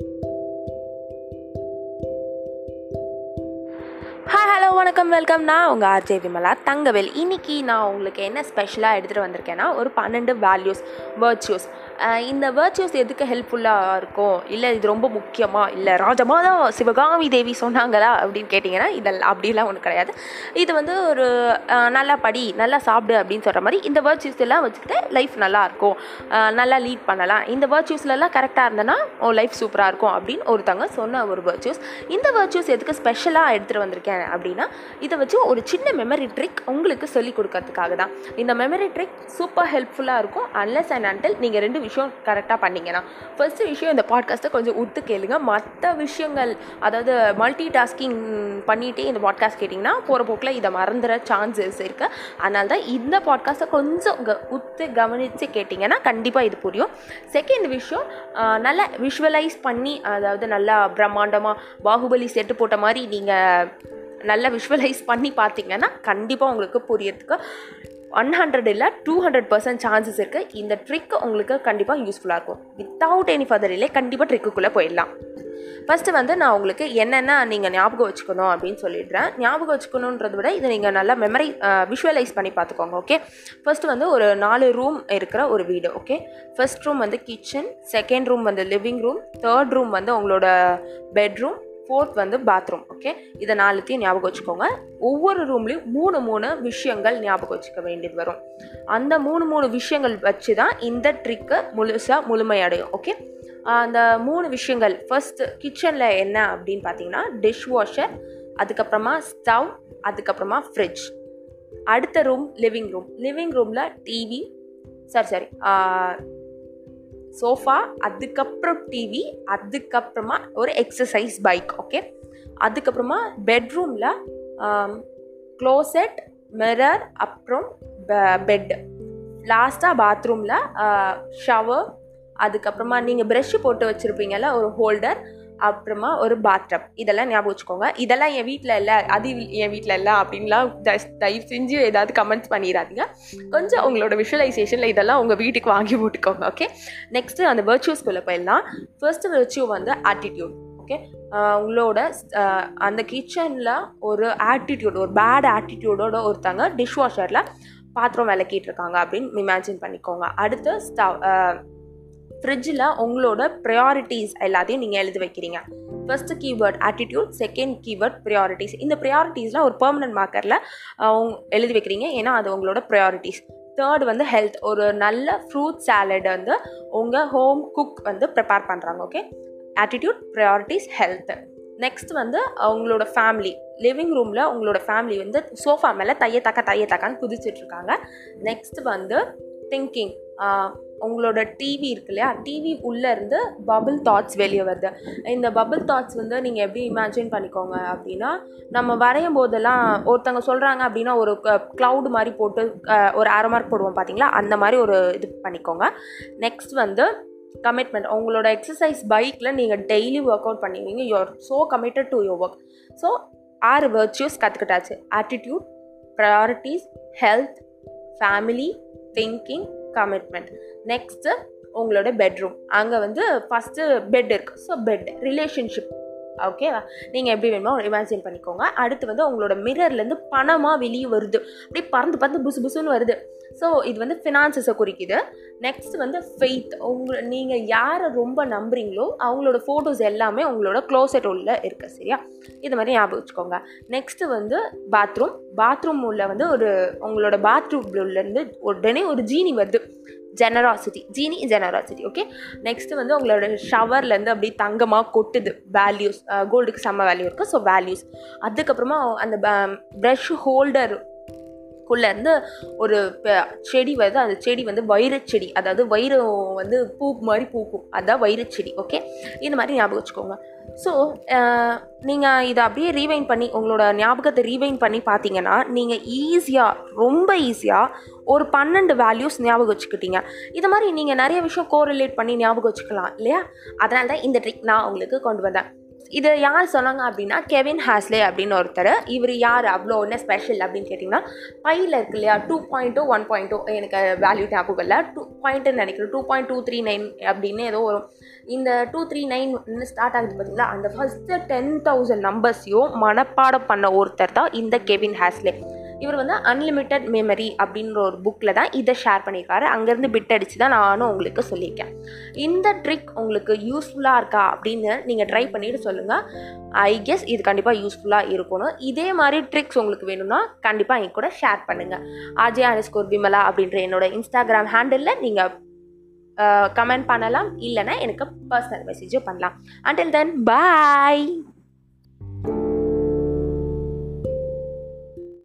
Thank you. வணக்கம் welcome நான் உங்கள் ஆர்ஜே விமலா தங்கவேல். இன்னைக்கு நான் உங்களுக்கு என்ன ஸ்பெஷலாக எடுத்துகிட்டு வந்திருக்கேன்னா ஒரு பன்னெண்டு வேல்யூஸ் வேர்ச்சுஸ் இந்த வேர்ச்சுஸ் எதுக்கு ஹெல்ப்ஃபுல்லாக இருக்கும்? இல்லை இது ரொம்ப முக்கியமாக இல்லை ராஜமாதா சிவகாமி தேவி சொன்னாங்களா? அப்படின்னு கேட்டிங்கன்னா இதெல்லாம் அப்படிலாம் ஒன்றும் கிடையாது. இது வந்து ஒரு நல்லா படி நல்லா சாப்பிடு அப்படின்னு சொல்கிற மாதிரி இந்த வேர்ச்சுஸ் எல்லாம் வச்சுக்கிட்டு லைஃப் நல்லாயிருக்கும் நல்லா லீட் பண்ணலாம். இந்த வேர்ச்சுஸ்லலாம் கரெக்டாக இருந்தனா ஓ லைஃப் சூப்பராக இருக்கும் அப்படின்னு ஒருத்தவங்க சொன்ன ஒரு வேர்ச்சுஸ் இந்த வேர்ச்சுஸ் எதுக்கு ஸ்பெஷலாக எடுத்துகிட்டு வந்திருக்கேன் அப்படின்னா இதை வச்சு ஒரு சின்ன மெமரி ட்ரிக் உங்களுக்கு சொல்லி கொடுக்கறதுக்காக தான். இந்த மெமரி ட்ரிக் சூப்பர் ஹெல்ப்ஃபுல்லாக இருக்கும். அன்லெஸ் அண்ட் அண்டில் நீங்கள் ரெண்டு விஷயம் கரெக்டாக பண்ணீங்கன்னா. ஃபஸ்ட்டு விஷயம் இந்த பாட்காஸ்ட்டை கொஞ்சம் உத்து கேளுங்க. மற்ற விஷயங்கள் அதாவது மல்டி டாஸ்கிங் பண்ணிகிட்டே இந்த பாட்காஸ்ட் கேட்டிங்கன்னா போகிற போக்கில் இதை மறந்துற சான்சஸ் இருக்குது அதனால தான் இந்த பாட்காஸ்ட்டை கொஞ்சம் க உத்து கவனித்து கேட்டிங்கன்னா கண்டிப்பாக இது புரியும். செகண்ட் விஷயம் நல்லா விஷுவலைஸ் பண்ணி அதாவது நல்லா பிரம்மாண்டமாக பாகுபலி செட்டு போட்ட மாதிரி நீங்கள் நல்லா விஷுவலைஸ் பண்ணி பார்த்தீங்கன்னா கண்டிப்பாக உங்களுக்கு புரியறதுக்கு ஒன் ஹண்ட்ரட் இல்லை டூ ஹண்ட்ரட் பர்சன்ட் சான்சஸ் இருக்குது இந்த ட்ரிக் உங்களுக்கு கண்டிப்பாக யூஸ்ஃபுல்லாக இருக்கும். வித்தவுட் எனி ஃபர்தர் இல்லை கண்டிப்பாக ட்ரிக்குக்குள்ளே போயிடலாம். ஃபஸ்ட்டு வந்து நான் உங்களுக்கு என்னென்ன நீங்கள் ஞாபகம் வச்சுக்கணும் அப்படின்னு சொல்லிடுறேன். ஞாபகம் வச்சுக்கணுன்றத விட இதை நீங்கள் நல்லா மெமரி விஷுவலைஸ் பண்ணி பார்த்துக்கோங்க ஓகே ஃபஸ்ட்டு வந்து ஒரு நாலு ரூம் இருக்கிற ஒரு வீடு ஓகே ஃபஸ்ட் ரூம் வந்து கிச்சன் செகண்ட் ரூம் வந்து லிவிங் ரூம் தேர்ட் ரூம் வந்து உங்களோட பெட்ரூம் ஃபோர்த் வந்து பாத்ரூம் ஓகே இதை நாலுத்தையும் ஞாபகம் வச்சுக்கோங்க. ஒவ்வொரு ரூம்லேயும் மூணு மூணு விஷயங்கள் ஞாபகம் வச்சுக்க வேண்டியது வரும். அந்த மூணு மூணு விஷயங்கள் வச்சு தான் இந்த ட்ரிக்கு முழுசாக முழுமையடையும் ஓகே அந்த மூணு விஷயங்கள் ஃபர்ஸ்ட் கிச்சனில் என்ன அப்படின்னு பார்த்தீங்கன்னா டிஷ் வாஷர் அதுக்கப்புறமா ஸ்டவ் அதுக்கப்புறமா ஃப்ரிட்ஜ் அடுத்த ரூம் லிவிங் ரூம் லிவிங் ரூமில் டிவி சாரி சாரி சோஃபா அதுக்கப்புறம் டிவி அதுக்கப்புறமா ஒரு எக்ஸசைஸ் பைக் ஓகே அதுக்கப்புறமா பெட்ரூமில் க்ளோசெட் மிரர் அப்புறம் பெட்டு லாஸ்ட்டாக பாத்ரூமில் ஷவர் அதுக்கப்புறமா நீங்கள் ப்ரெஷ்ஷு போட்டு வச்சுருப்பீங்கல்ல ஒரு ஹோல்டர் அப்புறமா ஒரு பாத்டப் இதெல்லாம் ஞாபகம் வச்சுக்கோங்க. இதெல்லாம் என் வீட்டில் இல்லை. அது என் வீட்டில் இல்லை அப்படின்லாம் தயவு செஞ்சு ஏதாவது கமெண்ட்ஸ் பண்ணிடாதீங்க. கொஞ்சம் உங்களோட விஷுவலைசேஷனில் இதெல்லாம் உங்கள் வீட்டுக்கு வாங்கி போட்டுக்கோங்க ஓகே நெக்ஸ்ட்டு அந்த வெர்ச்சுவஸ்குள்ளே போயிடலாம். ஃபர்ஸ்ட் வெர்ச்சுவ் வந்து ஆட்டிடியூட் ஓகே உங்களோட அந்த கிச்சனில் ஒரு ஆட்டிடியூட் ஒரு பேட் ஆட்டிடியூடோட ஒருத்தங்க டிஷ் வாஷரில் பாத்திரம் விளக்கிட்டு இருக்காங்க அப்படின்னு இமேஜின் பண்ணிக்கோங்க. அடுத்து ஸ்டவ் ஃப்ரிட்ஜில் உங்களோட ப்ரையாரிட்டிஸ் எல்லாத்தையும் நீங்கள் எழுதி வைக்கிறீங்க. First keyword attitude second keyword priorities இந்த ப்ரையாரிட்டிஸ்லாம் ஒரு பெர்மனன்ட் மார்க்கரில் எழுதி வைக்கிறீங்க. ஏன்னா அது உங்களோட ப்ரையாரிட்டிஸ் தேர்ட் வந்து ஹெல்த் ஒரு நல்ல ஃப்ரூட் சாலட் வந்து உங்கள் ஹோம் குக் வந்து ப்ரிப்பேர் பண்ணுறாங்க okay attitude priorities health next வந்து அவங்களோட ஃபேமிலி லிவிங் ரூமில் உங்களோட ஃபேமிலி வந்து சோஃபா மேலே தைய தக்க தைய தக்கான்னு குதிச்சிட்டு இருக்காங்க. நெக்ஸ்ட் வந்து திங்கிங் உங்களோட டிவி இருக்கு இல்லையா டிவி உள்ளே இருந்து பபுள் தாட்ஸ் வெளியே வருது. இந்த பபுள் தாட்ஸ் வந்து நீங்கள் எப்படி இமேஜின் பண்ணிக்கோங்க அப்படின்னா நம்ம வரையும் போதெல்லாம் ஒருத்தவங்க சொல்கிறாங்க அப்படின்னா ஒரு க்ளவுட் மாதிரி போட்டு ஒரு அரை மார்க் போடுவோம் பார்த்தீங்களா அந்த மாதிரி ஒரு இது பண்ணிக்கோங்க. நெக்ஸ்ட் வந்து கமிட்மெண்ட் உங்களோட எக்ஸசைஸ் பைக்கில் நீங்கள் டெய்லி ஒர்க் அவுட் பண்ணுவீங்க you are so committed to your work so ஆறு virtues கற்றுக்கிட்டாச்சு attitude priorities health family thinking commitment next உங்களோட பெட்ரூம் அங்கே வந்து ஃபஸ்ட்டு பெட் இருக்குது ஸோ பெட் ரிலேஷன்ஷிப் ஓகேவா நீங்கள் எப்படி வேணுமோ இமேஜின் பண்ணிக்கோங்க. அடுத்து வந்து உங்களோட மிரர்லேருந்து பணமாக வெளியே வருது. அப்படியே பறந்து பறந்து புசு புசுன்னு வருது. ஸோ இது வந்து ஃபினான்சஸை குறிக்குது. நெக்ஸ்ட் வந்து ஃபெய்த் உங்களை நீங்கள் யாரை ரொம்ப நம்புறீங்களோ அவங்களோட ஃபோட்டோஸ் எல்லாமே உங்களோட க்ளோசெட் உள்ள இருக்கு சரியா? இது மாதிரி ஞாபகம் வச்சுக்கோங்க. நெக்ஸ்ட்டு வந்து பாத்ரூம் பாத்ரூம் உள்ள வந்து ஒரு உங்களோட பாத்ரூம்லேருந்து உடனே ஒரு ஜீனி வருது. ஜெனராசிட்டி ஜீனி ஜெனராசிட்டி ஓகே நெக்ஸ்ட்டு வந்து உங்களோட ஷவர்லேருந்து அப்படியே தங்கமாக கொட்டுது. வேல்யூஸ் கோல்டுக்கு செம்ம வேல்யூ இருக்குது ஸோ வேல்யூஸ் அதுக்கப்புறமா அந்த ப்ரஷ் ஹோல்டர் குள்ளேருந்து ஒரு செடி வருது. அந்த செடி வந்து வைரச்செடி அதாவது வைரம் வந்து பூ மாதிரி பூக்கும். அதுதான் வைரச்செடி ஓகே இந்த மாதிரி ஞாபகம் வச்சுக்கோங்க. ஸோ நீங்கள் இதை அப்படியே ரீவைன் பண்ணி உங்களோட ஞாபகத்தை ரீவைன் பண்ணி பார்த்தீங்கன்னா நீங்கள் ஈஸியாக ரொம்ப ஈஸியாக ஒரு பன்னெண்டு வேல்யூஸ் ஞாபகம் வச்சுக்கிட்டீங்க. இது மாதிரி நீங்கள் நிறைய விஷயம் கோரிலேட் பண்ணி ஞாபகம் வச்சுக்கலாம் இல்லையா? அதனால தான் இந்த ட்ரிக் நான் உங்களுக்கு கொண்டு வந்தேன். இதை யார் சொன்னாங்க அப்படின்னா கெவின் ஹாஸ்லே அப்படின்னு ஒருத்தர். இவர் யார்? அவ்வளோ என்ன ஸ்பெஷல் அப்படின்னு கேட்டிங்கன்னா பையில் இருக்கு இல்லையா? Two point two one point two எனக்கு வேல்யூ ஞாபகம் இல்லை. டூ பாயிண்ட்டுன்னு நினைக்கிறேன். Two point two three nine அப்படின்னு ஏதோ வரும். இந்த டூ த்ரீ நைன் ஸ்டார்ட் ஆகுது பார்த்தீங்களா அந்த ஃபஸ்ட்டு டென் தௌசண்ட் நம்பர்ஸையும் மனப்பாடம் பண்ண ஒருத்தர் தான் இந்த கெவின் ஹாஸ்லே இவர் வந்து அன்லிமிட்டெட் மெமரி அப்படின்ற ஒரு புக்கில் தான் இதை ஷேர் பண்ணியிருக்காரு. அங்கேருந்து பிட் அடித்து தான் நானும் உங்களுக்கு சொல்லியிருக்கேன். இந்த ட்ரிக் உங்களுக்கு யூஸ்ஃபுல்லாக இருக்கா அப்படின்னு நீங்கள் ட்ரை பண்ணிட்டு சொல்லுங்கள் ஐ கெஸ் இது கண்டிப்பாக யூஸ்ஃபுல்லாக இருக்கணும். இதே மாதிரி ட்ரிக்ஸ் உங்களுக்கு வேணும்னா கண்டிப்பாக என் கூட ஷேர் பண்ணுங்கள் அஜய் அனுஸ்கோர் விமலா அப்படின்ற என்னோட இன்ஸ்டாகிராம் ஹேண்டிலில் நீங்கள் கமெண்ட் பண்ணலாம். இல்லைன்னா எனக்கு பர்சனல் மெசேஜும் பண்ணலாம். அண்டில் தென் பாய்